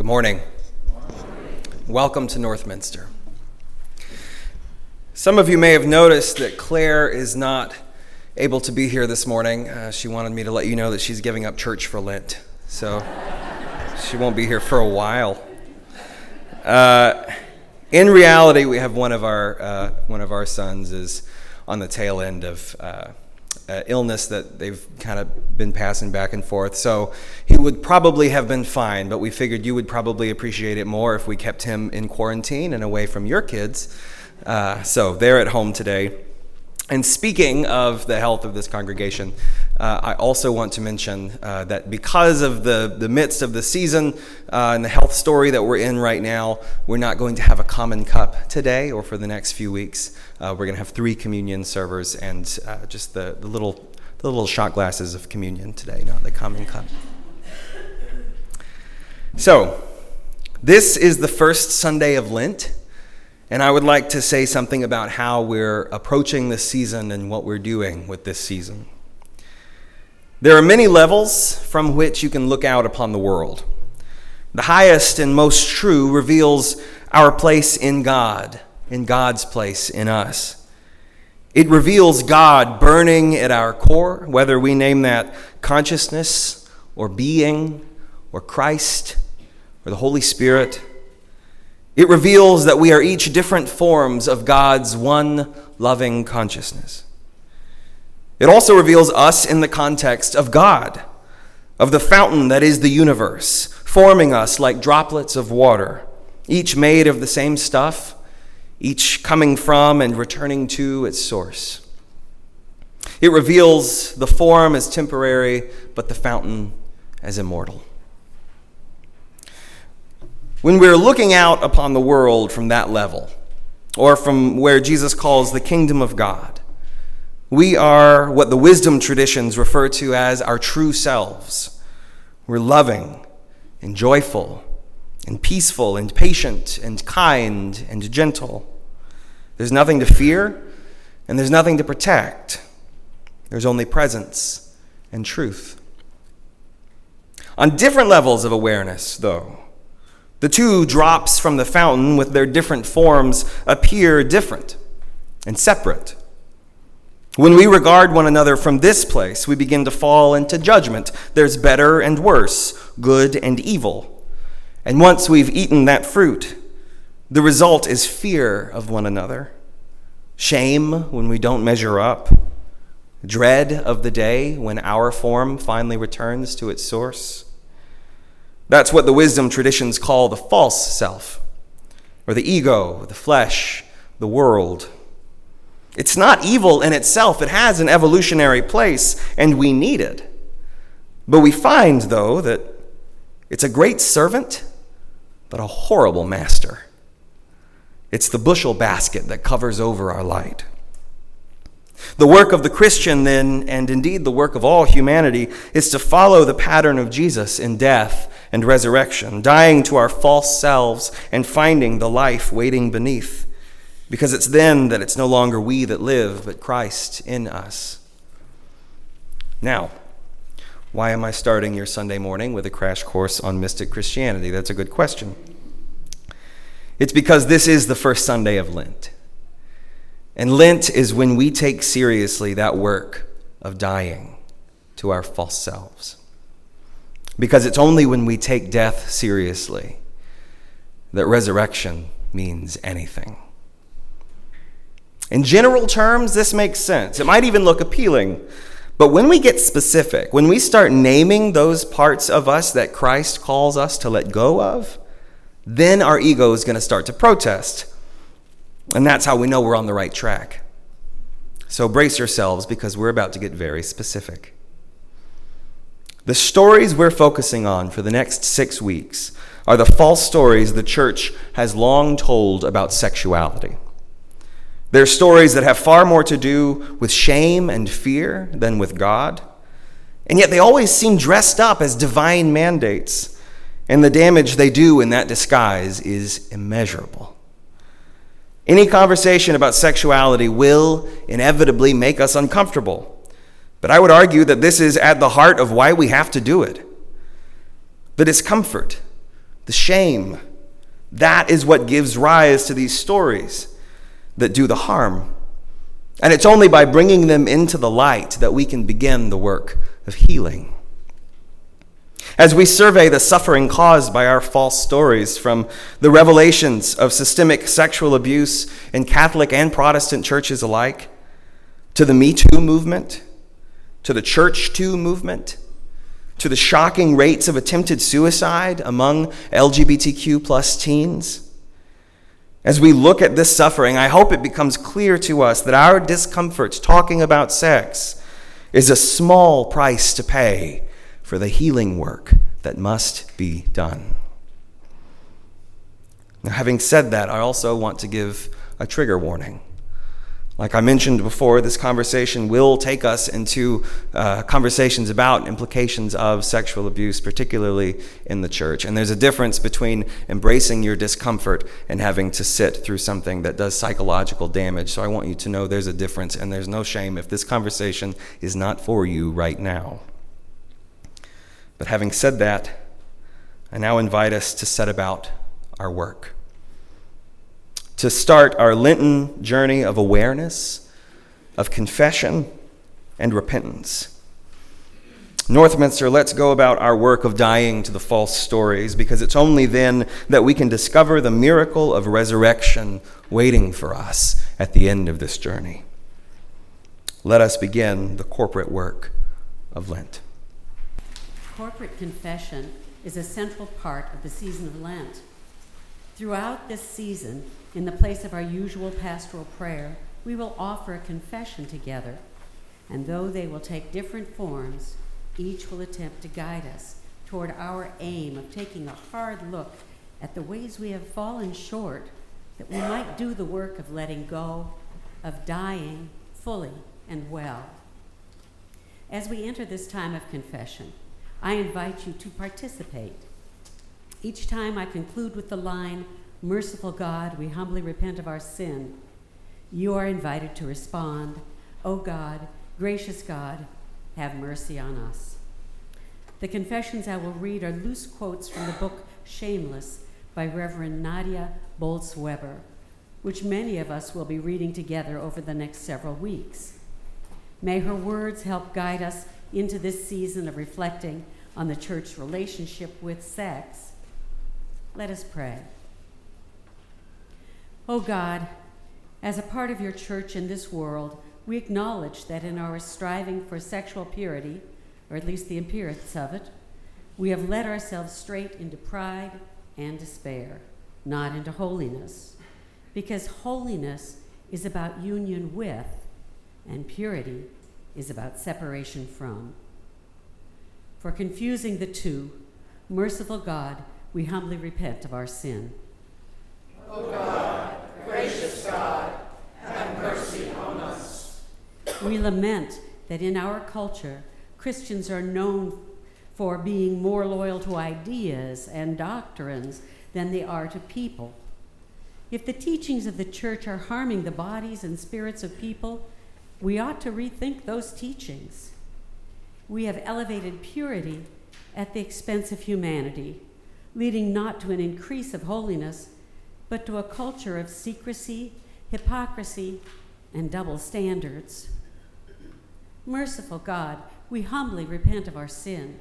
Good morning. Welcome to Northminster. Some of you may have noticed that Claire is not able to be here this morning. Uh, she wanted me to let you know that she's giving up church for Lent, so she won't be here for a while. Uh, in reality, we have one of our uh, one of our sons is on the tail end of uh, illness that they've kind of been passing back and forth. So he would probably have been fine, but we figured you would probably appreciate it more if we kept him in quarantine and away from your kids. Uh, so they're at home today. And speaking of the health of this congregation, uh, I also want to mention uh, that because of the, the midst of the season uh, and the health story that we're in right now, we're not going to have a common cup today or for the next few weeks. Uh, we're going to have three communion servers and uh, just the, the, little, the little shot glasses of communion today, not the common cup. So, this is the first Sunday of Lent. And I would like to say something about how we're approaching this season and what we're doing with this season. There are many levels from which you can look out upon the world. The highest and most true reveals our place in God, in God's place in us. It reveals God burning at our core, whether we name that consciousness or being or Christ or the Holy Spirit. It reveals that we are each different forms of God's one loving consciousness. It also reveals us in the context of God, of the fountain that is the universe, forming us like droplets of water, each made of the same stuff, each coming from and returning to its source. It reveals the form as temporary, but the fountain as immortal. When we're looking out upon the world from that level, or from where Jesus calls the kingdom of God, we are what the wisdom traditions refer to as our true selves. We're loving and joyful and peaceful and patient and kind and gentle. There's nothing to fear and there's nothing to protect. There's only presence and truth. On different levels of awareness, though, the two drops from the fountain, with their different forms, appear different and separate. When we regard one another from this place, we begin to fall into judgment. There's better and worse, good and evil. And once we've eaten that fruit, the result is fear of one another, shame when we don't measure up, dread of the day when our form finally returns to its source. That's what the wisdom traditions call the false self, or the ego, the flesh, the world. It's not evil in itself, it has an evolutionary place, and we need it. But we find, though, that it's a great servant, but a horrible master. It's the bushel basket that covers over our light. The work of the Christian, then, and indeed the work of all humanity, is to follow the pattern of Jesus in death and resurrection, dying to our false selves and finding the life waiting beneath. Because it's then that it's no longer we that live, but Christ in us. Now, why am I starting your Sunday morning with a crash course on mystic Christianity? That's a good question. It's because this is the first Sunday of Lent. And Lent is when we take seriously that work of dying to our false selves. Because it's only when we take death seriously that resurrection means anything. In general terms, this makes sense. It might even look appealing. But when we get specific, when we start naming those parts of us that Christ calls us to let go of, then our ego is going to start to protest. And that's how we know we're on the right track. So brace yourselves because we're about to get very specific. The stories we're focusing on for the next six weeks are the false stories the church has long told about sexuality. They're stories that have far more to do with shame and fear than with God. And yet they always seem dressed up as divine mandates, and the damage they do in that disguise is immeasurable. Any conversation about sexuality will inevitably make us uncomfortable. But I would argue that this is at the heart of why we have to do it. The discomfort, the shame. That is what gives rise to these stories that do the harm. And it's only by bringing them into the light that we can begin the work of healing. As we survey the suffering caused by our false stories, from the revelations of systemic sexual abuse in Catholic and Protestant churches alike, to the Me Too movement, to the Church Too movement, to the shocking rates of attempted suicide among LGBTQ plus teens. As we look at this suffering, I hope it becomes clear to us that our discomfort talking about sex is a small price to pay for the healing work that must be done. Now, having said that, I also want to give a trigger warning. Like I mentioned before, this conversation will take us into uh, conversations about implications of sexual abuse, particularly in the church. And there's a difference between embracing your discomfort and having to sit through something that does psychological damage. So I want you to know there's a difference, and there's no shame if this conversation is not for you right now. But having said that, I now invite us to set about our work to start our Lenten journey of awareness, of confession, and repentance. Northminster, let's go about our work of dying to the false stories because it's only then that we can discover the miracle of resurrection waiting for us at the end of this journey. Let us begin the corporate work of Lent. Corporate confession is a central part of the season of Lent. Throughout this season, in the place of our usual pastoral prayer, we will offer a confession together, and though they will take different forms, each will attempt to guide us toward our aim of taking a hard look at the ways we have fallen short, that we might do the work of letting go, of dying fully and well. As we enter this time of confession, I invite you to participate. Each time I conclude with the line, Merciful God, we humbly repent of our sin. You are invited to respond, O God, gracious God, have mercy on us. The confessions I will read are loose quotes from the book Shameless by Reverend Nadia Bolz Weber, which many of us will be reading together over the next several weeks. May her words help guide us into this season of reflecting on the church's relationship with sex. Let us pray. O oh God, as a part of your church in this world, we acknowledge that in our striving for sexual purity, or at least the appearance of it, we have led ourselves straight into pride and despair, not into holiness. Because holiness is about union with, and purity is about separation from. For confusing the two, merciful God, we humbly repent of our sin. O God, gracious God, have mercy on us. We lament that in our culture, Christians are known for being more loyal to ideas and doctrines than they are to people. If the teachings of the church are harming the bodies and spirits of people, we ought to rethink those teachings. We have elevated purity at the expense of humanity, leading not to an increase of holiness, but to a culture of secrecy, hypocrisy, and double standards. Merciful God, we humbly repent of our sin.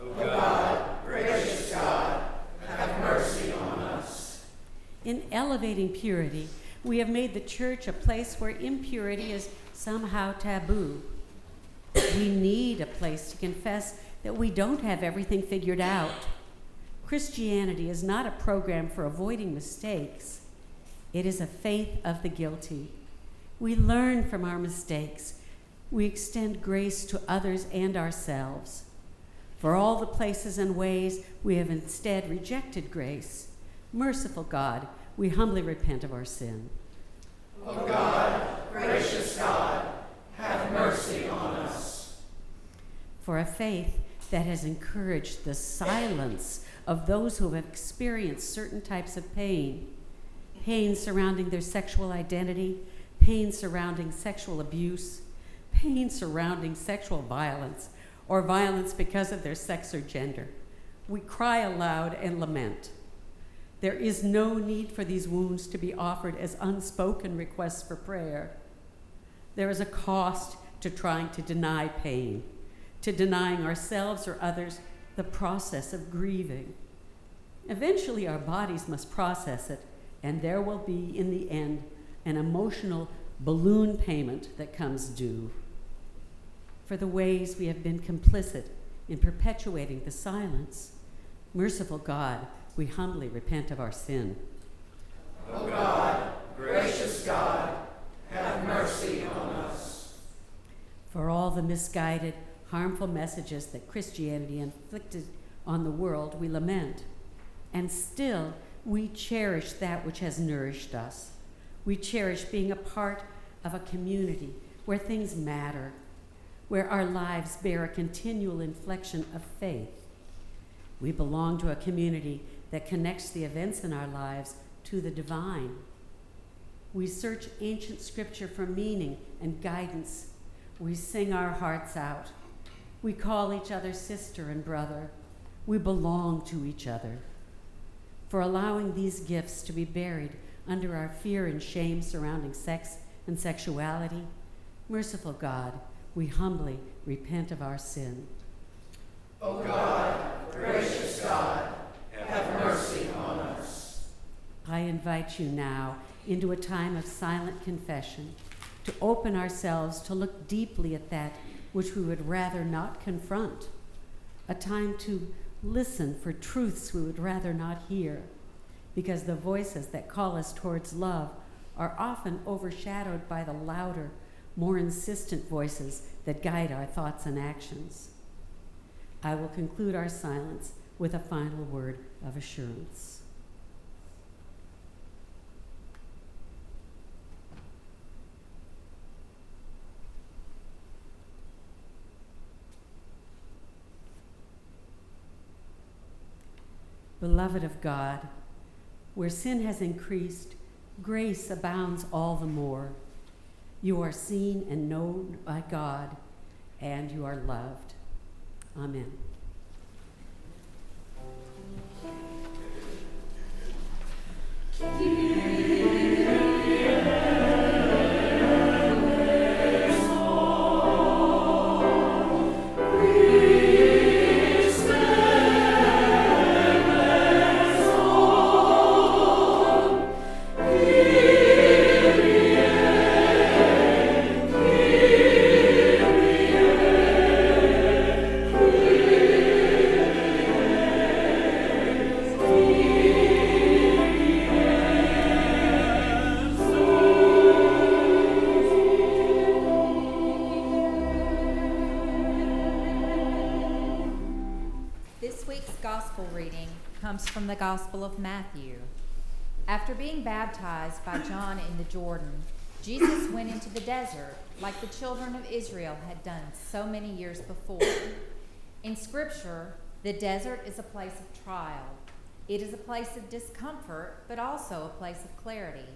O God, gracious God, have mercy on us. In elevating purity, we have made the church a place where impurity is somehow taboo. We need a place to confess that we don't have everything figured out Christianity is not a program for avoiding mistakes, it is a faith of the guilty. We learn from our mistakes. We extend grace to others and ourselves. For all the places and ways we have instead rejected grace, merciful God, we humbly repent of our sin. O oh God, gracious God, have mercy on us. For a faith that has encouraged the silence of those who have experienced certain types of pain pain surrounding their sexual identity, pain surrounding sexual abuse, pain surrounding sexual violence, or violence because of their sex or gender. we cry aloud and lament. There is no need for these wounds to be offered as unspoken requests for prayer. There is a cost to trying to deny pain, to denying ourselves or others the process of grieving. Eventually, our bodies must process it, and there will be, in the end, an emotional balloon payment that comes due. For the ways we have been complicit in perpetuating the silence, merciful God, we humbly repent of our sin. O oh God, gracious God, have mercy on us. For all the misguided, harmful messages that Christianity inflicted on the world, we lament. And still, we cherish that which has nourished us. We cherish being a part of a community where things matter, where our lives bear a continual inflection of faith. We belong to a community that connects the events in our lives to the divine. We search ancient scripture for meaning and guidance. We sing our hearts out. We call each other sister and brother. We belong to each other. For allowing these gifts to be buried under our fear and shame surrounding sex and sexuality, merciful God, we humbly repent of our sin. O God, gracious God, have mercy on us. I invite you now into a time of silent confession, to open ourselves to look deeply at that which we would rather not confront, a time to listen for truths we would rather not hear, because the voices that call us towards love are often overshadowed by the louder, more insistent voices that guide our thoughts and actions. I will conclude our silence with a final word of assurance. Beloved of God, where sin has increased, grace abounds all the more. You are seen and known by God, and you are loved. Amen. Gospel of Matthew. After being baptized by John in the Jordan, Jesus went into the desert like the children of Israel had done so many years before. In Scripture, the desert is a place of trial. It is a place of discomfort, but also a place of clarity.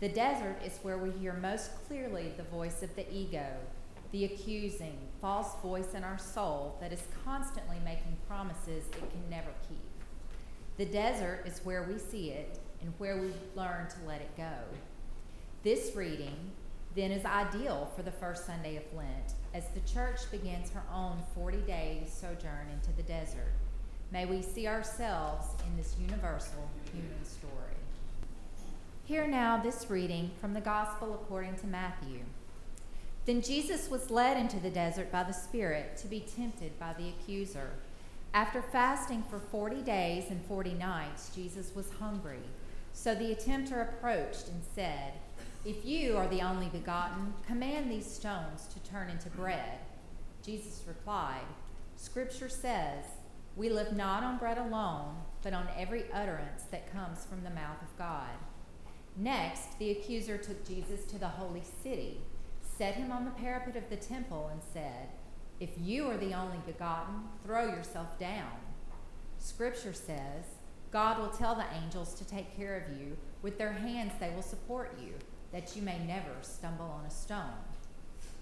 The desert is where we hear most clearly the voice of the ego, the accusing, false voice in our soul that is constantly making promises it can never keep. The desert is where we see it and where we learn to let it go. This reading then is ideal for the first Sunday of Lent as the church begins her own 40 day sojourn into the desert. May we see ourselves in this universal human story. Hear now this reading from the Gospel according to Matthew. Then Jesus was led into the desert by the Spirit to be tempted by the accuser. After fasting for 40 days and 40 nights, Jesus was hungry. So the tempter approached and said, If you are the only begotten, command these stones to turn into bread. Jesus replied, Scripture says, We live not on bread alone, but on every utterance that comes from the mouth of God. Next, the accuser took Jesus to the holy city, set him on the parapet of the temple, and said, if you are the only begotten, throw yourself down. Scripture says, God will tell the angels to take care of you. With their hands they will support you, that you may never stumble on a stone.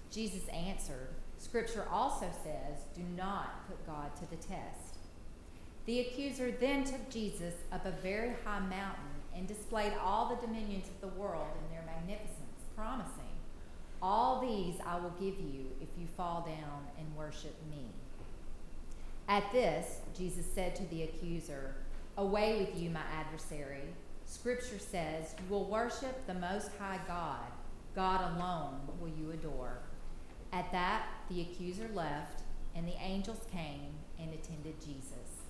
Jesus answered, Scripture also says, Do not put God to the test. The accuser then took Jesus up a very high mountain and displayed all the dominions of the world in their magnificence, promising, All these I will give you if you fall down and worship me. At this, Jesus said to the accuser, Away with you, my adversary. Scripture says, You will worship the Most High God. God alone will you adore. At that, the accuser left, and the angels came and attended Jesus.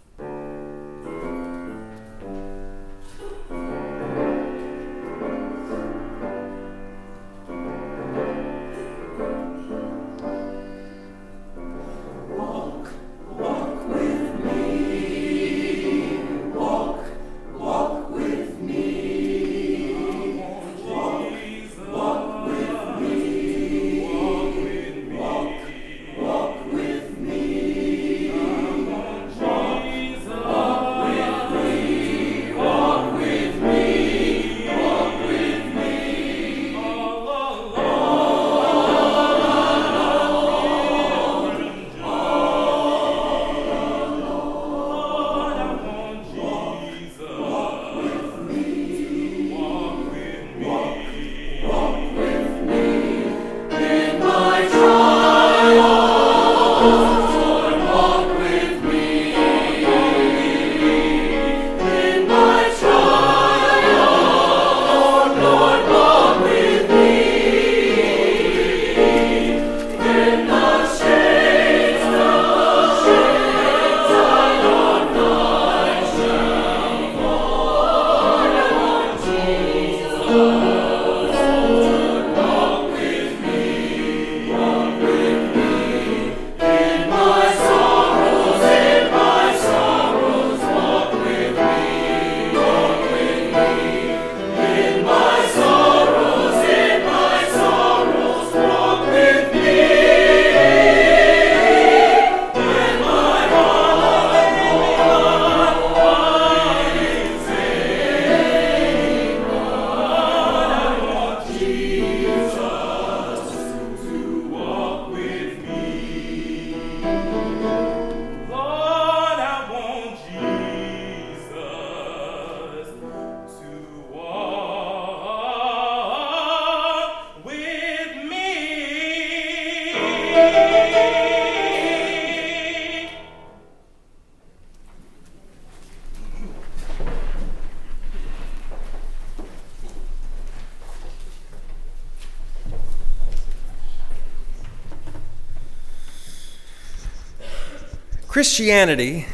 Christianity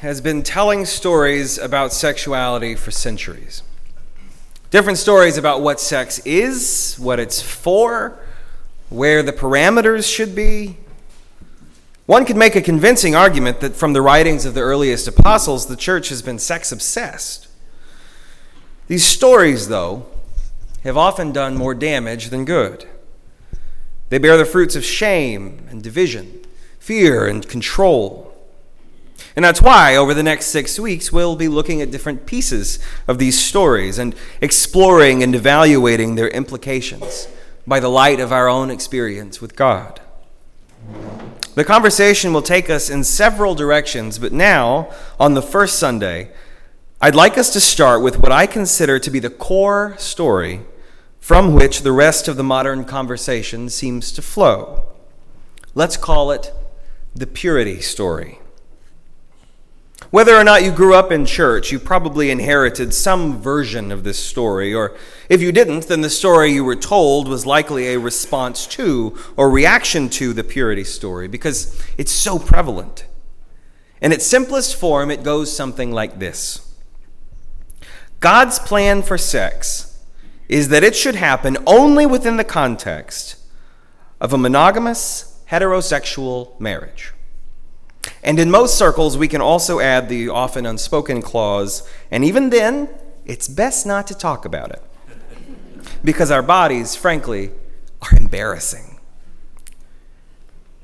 has been telling stories about sexuality for centuries. Different stories about what sex is, what it's for, where the parameters should be. One could make a convincing argument that from the writings of the earliest apostles, the church has been sex obsessed. These stories, though, have often done more damage than good. They bear the fruits of shame and division, fear and control. And that's why, over the next six weeks, we'll be looking at different pieces of these stories and exploring and evaluating their implications by the light of our own experience with God. The conversation will take us in several directions, but now, on the first Sunday, I'd like us to start with what I consider to be the core story from which the rest of the modern conversation seems to flow. Let's call it the purity story. Whether or not you grew up in church, you probably inherited some version of this story, or if you didn't, then the story you were told was likely a response to or reaction to the purity story because it's so prevalent. In its simplest form, it goes something like this God's plan for sex is that it should happen only within the context of a monogamous heterosexual marriage. And in most circles, we can also add the often unspoken clause, and even then, it's best not to talk about it. Because our bodies, frankly, are embarrassing.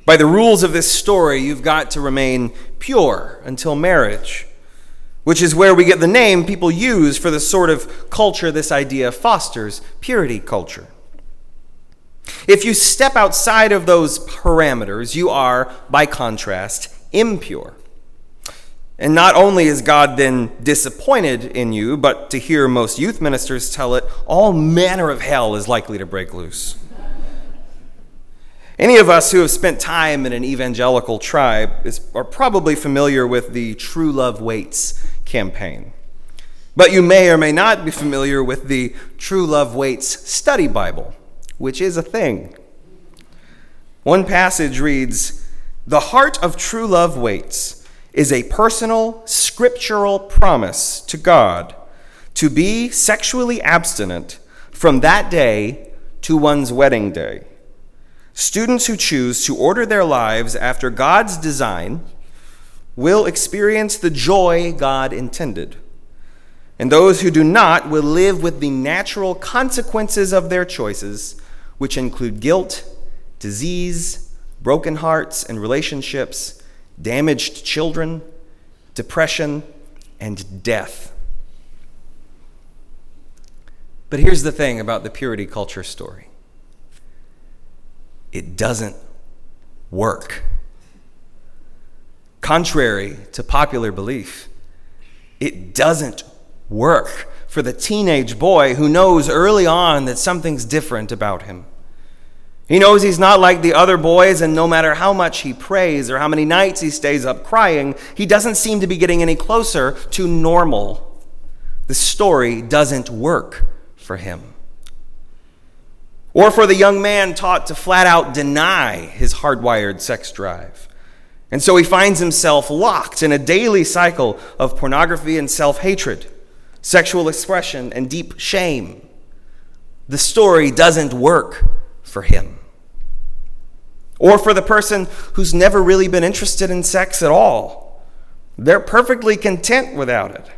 By the rules of this story, you've got to remain pure until marriage, which is where we get the name people use for the sort of culture this idea fosters purity culture. If you step outside of those parameters, you are, by contrast, impure. And not only is God then disappointed in you, but to hear most youth ministers tell it, all manner of hell is likely to break loose. Any of us who have spent time in an evangelical tribe is, are probably familiar with the True Love Waits campaign. But you may or may not be familiar with the True Love Waits Study Bible, which is a thing. One passage reads The heart of true love waits is a personal, scriptural promise to God to be sexually abstinent from that day to one's wedding day. Students who choose to order their lives after God's design will experience the joy God intended. And those who do not will live with the natural consequences of their choices, which include guilt, disease, broken hearts and relationships damaged children, depression, and death. But here's the thing about the purity culture story it doesn't work. Contrary to popular belief, it doesn't work for the teenage boy who knows early on that something's different about him. He knows he's not like the other boys, and no matter how much he prays or how many nights he stays up crying, he doesn't seem to be getting any closer to normal. The story doesn't work for him. Or for the young man taught to flat out deny his hardwired sex drive. And so he finds himself locked in a daily cycle of pornography and self hatred, sexual expression, and deep shame. The story doesn't work for him. Or for the person who's never really been interested in sex at all. They're perfectly content without it.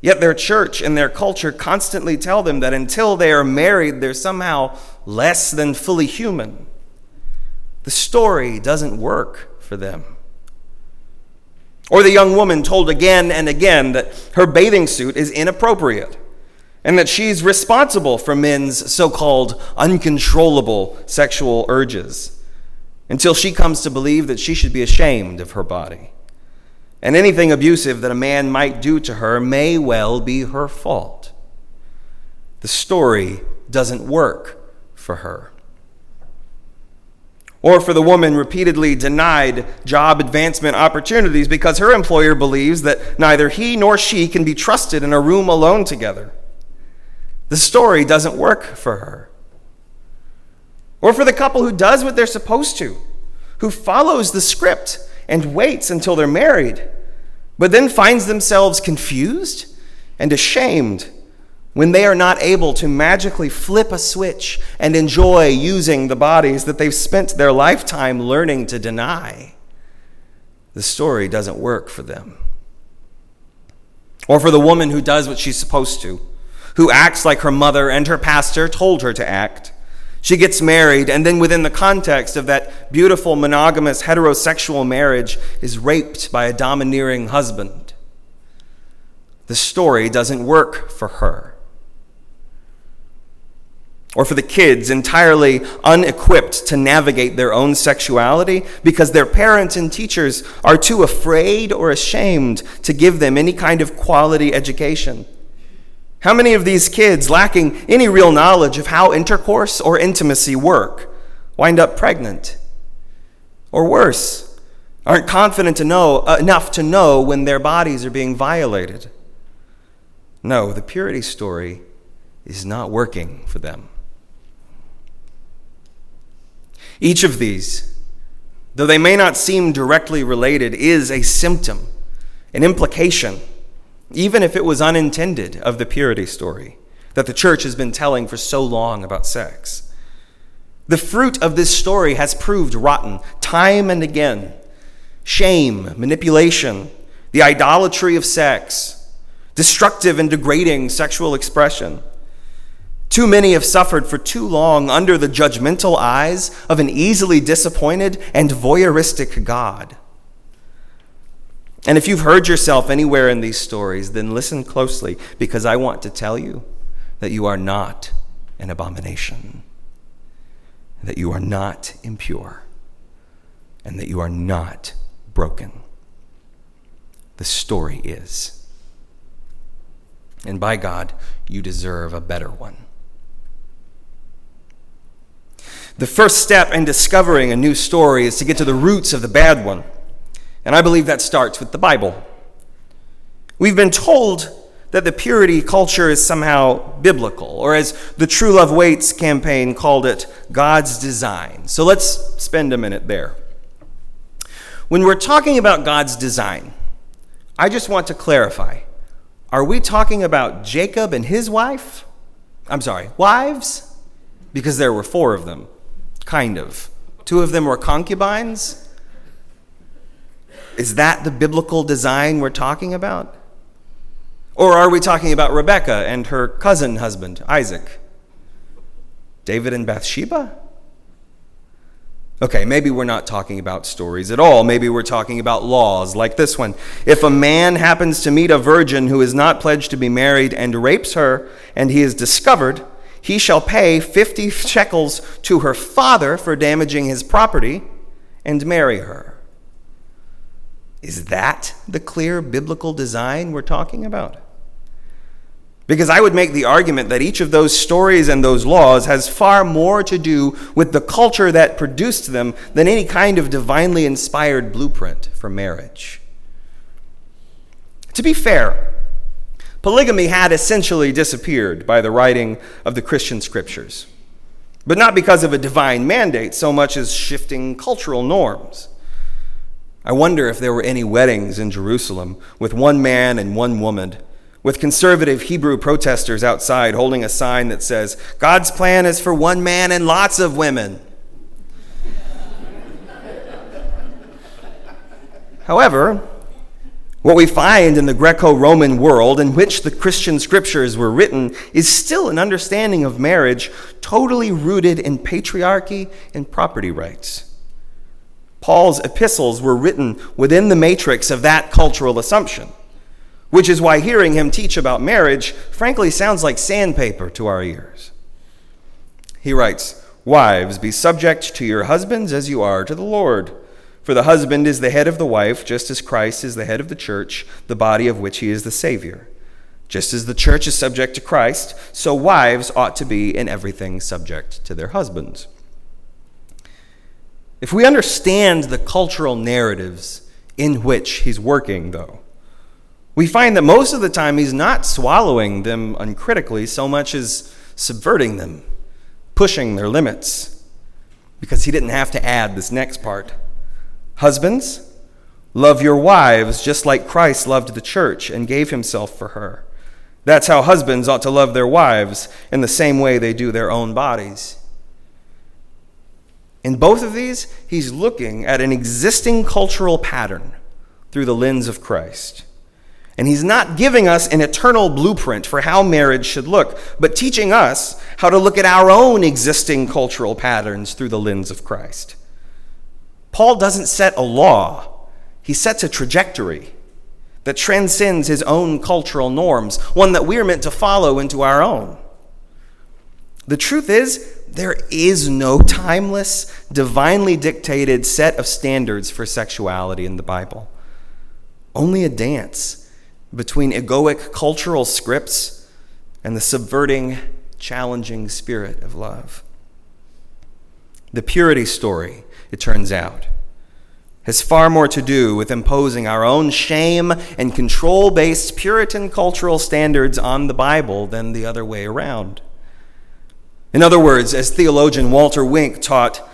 Yet their church and their culture constantly tell them that until they are married, they're somehow less than fully human. The story doesn't work for them. Or the young woman told again and again that her bathing suit is inappropriate and that she's responsible for men's so called uncontrollable sexual urges until she comes to believe that she should be ashamed of her body. And anything abusive that a man might do to her may well be her fault. The story doesn't work for her. Or for the woman repeatedly denied job advancement opportunities because her employer believes that neither he nor she can be trusted in a room alone together. The story doesn't work for her. Or for the couple who does what they're supposed to, who follows the script and waits until they're married, but then finds themselves confused and ashamed when they are not able to magically flip a switch and enjoy using the bodies that they've spent their lifetime learning to deny. The story doesn't work for them. Or for the woman who does what she's supposed to who acts like her mother and her pastor told her to act. She gets married, and then, within the context of that beautiful monogamous heterosexual marriage, is raped by a domineering husband. The story doesn't work for her. Or for the kids entirely unequipped to navigate their own sexuality because their parents and teachers are too afraid or ashamed to give them any kind of quality education. How many of these kids, lacking any real knowledge of how intercourse or intimacy work, wind up pregnant? Or worse, aren't confident to know, uh, enough to know when their bodies are being violated? No, the purity story is not working for them. Each of these, though they may not seem directly related, is a symptom, an implication even if it was unintended, of the purity story that the church has been telling for so long about sex. The fruit of this story has proved rotten time and again shame, manipulation, the idolatry of sex, destructive and degrading sexual expression. Too many have suffered for too long under the judgmental eyes of an easily disappointed and voyeuristic God. And if you've heard yourself anywhere in these stories, then listen closely because I want to tell you that you are not an abomination, that you are not impure, and that you are not broken. the story is. And by God, you deserve a better one. The first step in discovering a new story is to get to the roots of the bad one. And I believe that starts with the Bible. We've been told that the purity culture is somehow biblical, or as the True Love Waits campaign called it, God's design. So let's spend a minute there. When we're talking about God's design, I just want to clarify are we talking about Jacob and his wife? I'm sorry, wives? Because there were four of them, kind of. Two of them were concubines. Is that the biblical design we're talking about? Or are we talking about Rebecca and her cousin husband, Isaac? David and Bathsheba? Okay, maybe we're not talking about stories at all. Maybe we're talking about laws like this one. If a man happens to meet a virgin who is not pledged to be married and rapes her, and he is discovered, he shall pay 50 shekels to her father for damaging his property and marry her. Is that the clear biblical design we're talking about? Because I would make the argument that each of those stories and those laws has far more to do with the culture that produced them than any kind of divinely inspired blueprint for marriage. To be fair, polygamy had essentially disappeared by the writing of the Christian scriptures, but not because of a divine mandate so much as shifting cultural norms. I wonder if there were any weddings in Jerusalem with one man and one woman with conservative Hebrew protesters outside holding a sign that says, God's plan is for one man and lots of women. However, what we find in the Greco Roman world in which the Christian scriptures were written is still an understanding of marriage totally rooted in patriarchy and property rights. Paul's epistles were written within the matrix of that cultural assumption which is why hearing him teach about marriage frankly sounds like sandpaper to our ears. He writes, Wives, be subject to your husbands as you are to the Lord. For the husband is the head of the wife, just as Christ is the head of the church, the body of which he is the Savior. Just as the church is subject to Christ, so wives ought to be in everything subject to their husbands. If we understand the cultural narratives in which he's working, though, we find that most of the time he's not swallowing them uncritically so much as subverting them, pushing their limits, because he didn't have to add this next part. Husbands, love your wives just like Christ loved the church and gave himself for her. That's how husbands ought to love their wives in the same way they do their own bodies. In both of these, he's looking at an existing cultural pattern through the lens of Christ. And he's not giving us an eternal blueprint for how marriage should look, but teaching us how to look at our own existing cultural patterns through the lens of Christ. Paul doesn't set a law, he sets a trajectory that transcends his own cultural norms, one that we're meant to follow into our own. The truth is, there is no timeless, divinely dictated set of standards for sexuality in the Bible. Only a dance between egoic cultural scripts and the subverting, challenging spirit of love. The purity story, it turns out, has far more to do with imposing our own shame and control based Puritan cultural standards on the Bible than the other way around. In other words, as theologian Walter Wink taught,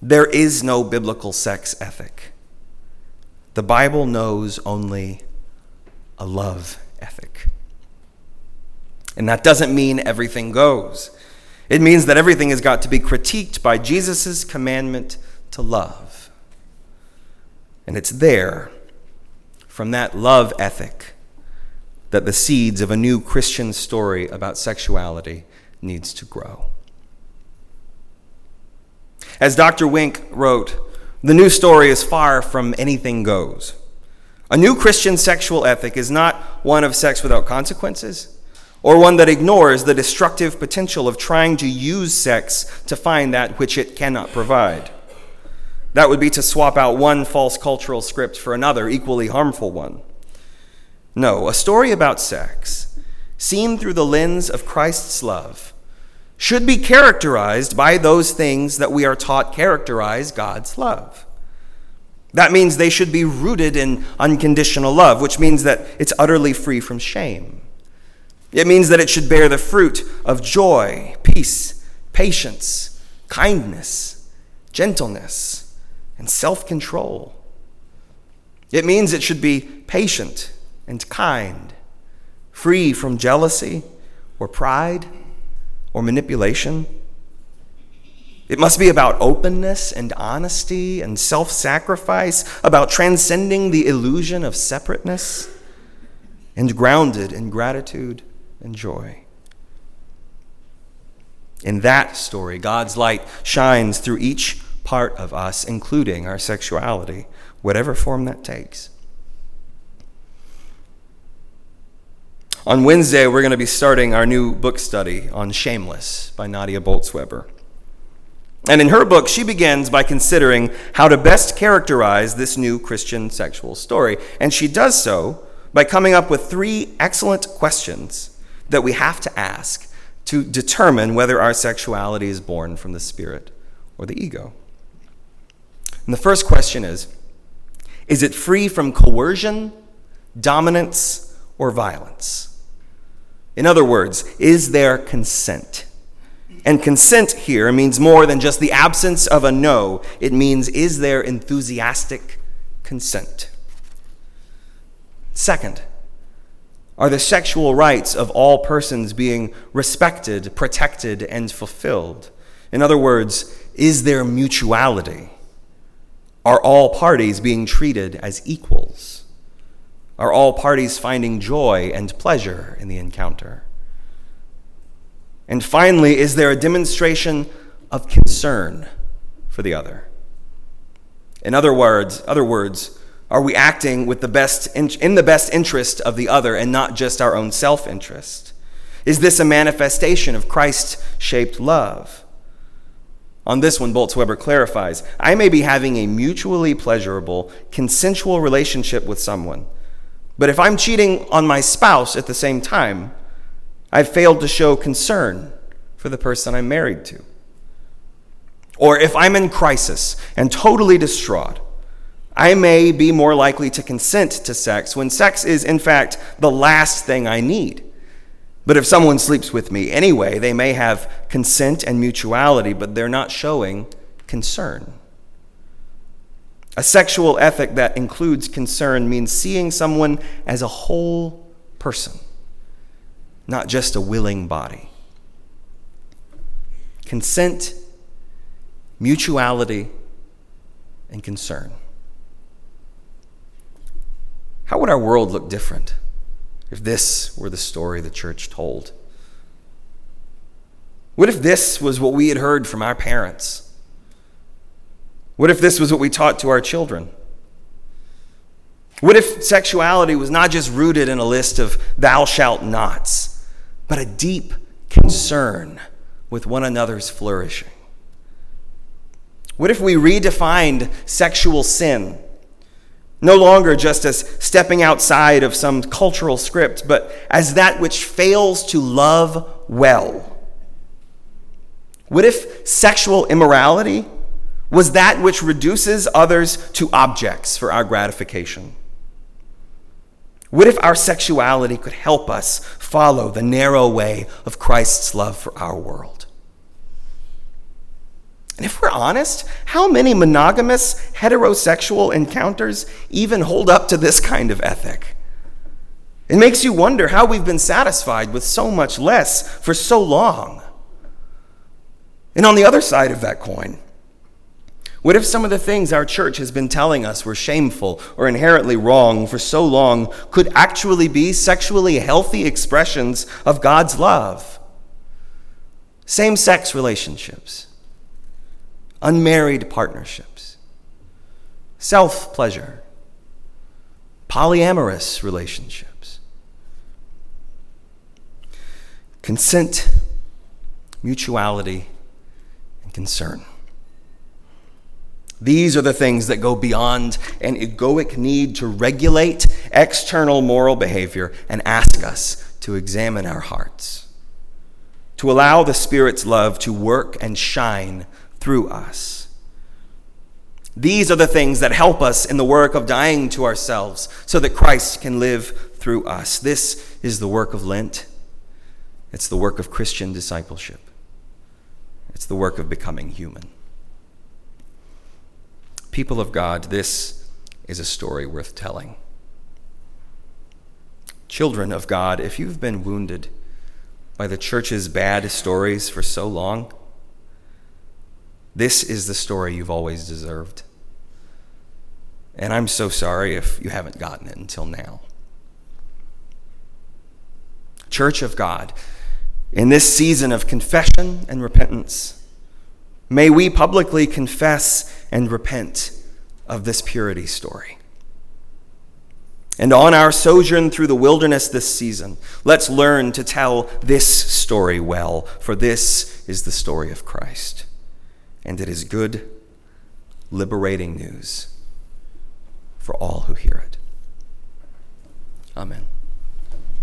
there is no biblical sex ethic. The Bible knows only a love ethic. And that doesn't mean everything goes. It means that everything has got to be critiqued by Jesus' commandment to love. And it's there, from that love ethic, that the seeds of a new Christian story about sexuality needs to grow. As Dr. Wink wrote, the new story is far from anything goes. A new Christian sexual ethic is not one of sex without consequences, or one that ignores the destructive potential of trying to use sex to find that which it cannot provide. That would be to swap out one false cultural script for another, equally harmful one. No, a story about sex, seen through the lens of Christ's love, should be characterized by those things that we are taught characterize God's love. That means they should be rooted in unconditional love, which means that it's utterly free from shame. It means that it should bear the fruit of joy, peace, patience, kindness, gentleness, and self control. It means it should be patient and kind, free from jealousy or pride or manipulation. It must be about openness and honesty and self sacrifice, about transcending the illusion of separateness, and grounded in gratitude and joy. In that story, God's light shines through each part of us, including our sexuality, whatever form that takes. On Wednesday, we're going to be starting our new book study on Shameless by Nadia Bolz-Weber. And in her book, she begins by considering how to best characterize this new Christian sexual story. And she does so by coming up with three excellent questions that we have to ask to determine whether our sexuality is born from the spirit or the ego. And the first question is Is it free from coercion, dominance, or violence? In other words, is there consent? And consent here means more than just the absence of a no, it means is there enthusiastic consent? Second, are the sexual rights of all persons being respected, protected, and fulfilled? In other words, is there mutuality? Are all parties being treated as equals? Are all parties finding joy and pleasure in the encounter? And finally, is there a demonstration of concern for the other? In other words, other words, are we acting with the best in, in the best interest of the other and not just our own self interest? Is this a manifestation of Christ shaped love? On this one, Bolz-Weber clarifies I may be having a mutually pleasurable, consensual relationship with someone, but if I'm cheating on my spouse at the same time, I've failed to show concern for the person I'm married to. Or if I'm in crisis and totally distraught, I may be more likely to consent to sex when sex is, in fact, the last thing I need. But if someone sleeps with me anyway, they may have consent and mutuality, but they're not showing concern. A sexual ethic that includes concern means seeing someone as a whole person, not just a willing body. Consent, mutuality, and concern. How would our world look different if this were the story the church told? What if this was what we had heard from our parents? What if this was what we taught to our children? What if sexuality was not just rooted in a list of thou shalt nots, but a deep concern with one another's flourishing? What if we redefined sexual sin no longer just as stepping outside of some cultural script, but as that which fails to love well. What if sexual immorality was that which reduces others to objects for our gratification? What if our sexuality could help us follow the narrow way of Christ's love for our world? And if we're honest, how many monogamous heterosexual encounters even hold up to this kind of ethic? It makes you wonder how we've been satisfied with so much less for so long. And on the other side of that coin, what if some of the things our church has been telling us were shameful or inherently wrong for so long could actually be sexually healthy expressions of God's love? Same sex relationships unmarried partnerships, self pleasure, polyamorous relationships, consent, mutuality, and concern. These are the things that go beyond an egoic need to regulate external moral behavior and ask us to examine our hearts, to allow the Spirit's love to work and shine through us. These are the things that help us in the work of dying to ourselves so that Christ can live through us. This is the work of Lent. It's the work of Christian discipleship. It's the work of becoming human. People of God, this is a story worth telling. Children of God, if you've been wounded by the church's bad stories for so long, this is the story you've always deserved. And I'm so sorry if you haven't gotten it until now. Church of God, in this season of confession and repentance, may we publicly confess and repent of this purity story. And on our sojourn through the wilderness this season, let's learn to tell this story well, for this is the story of Christ. And it is good, liberating news for all who hear it. Amen.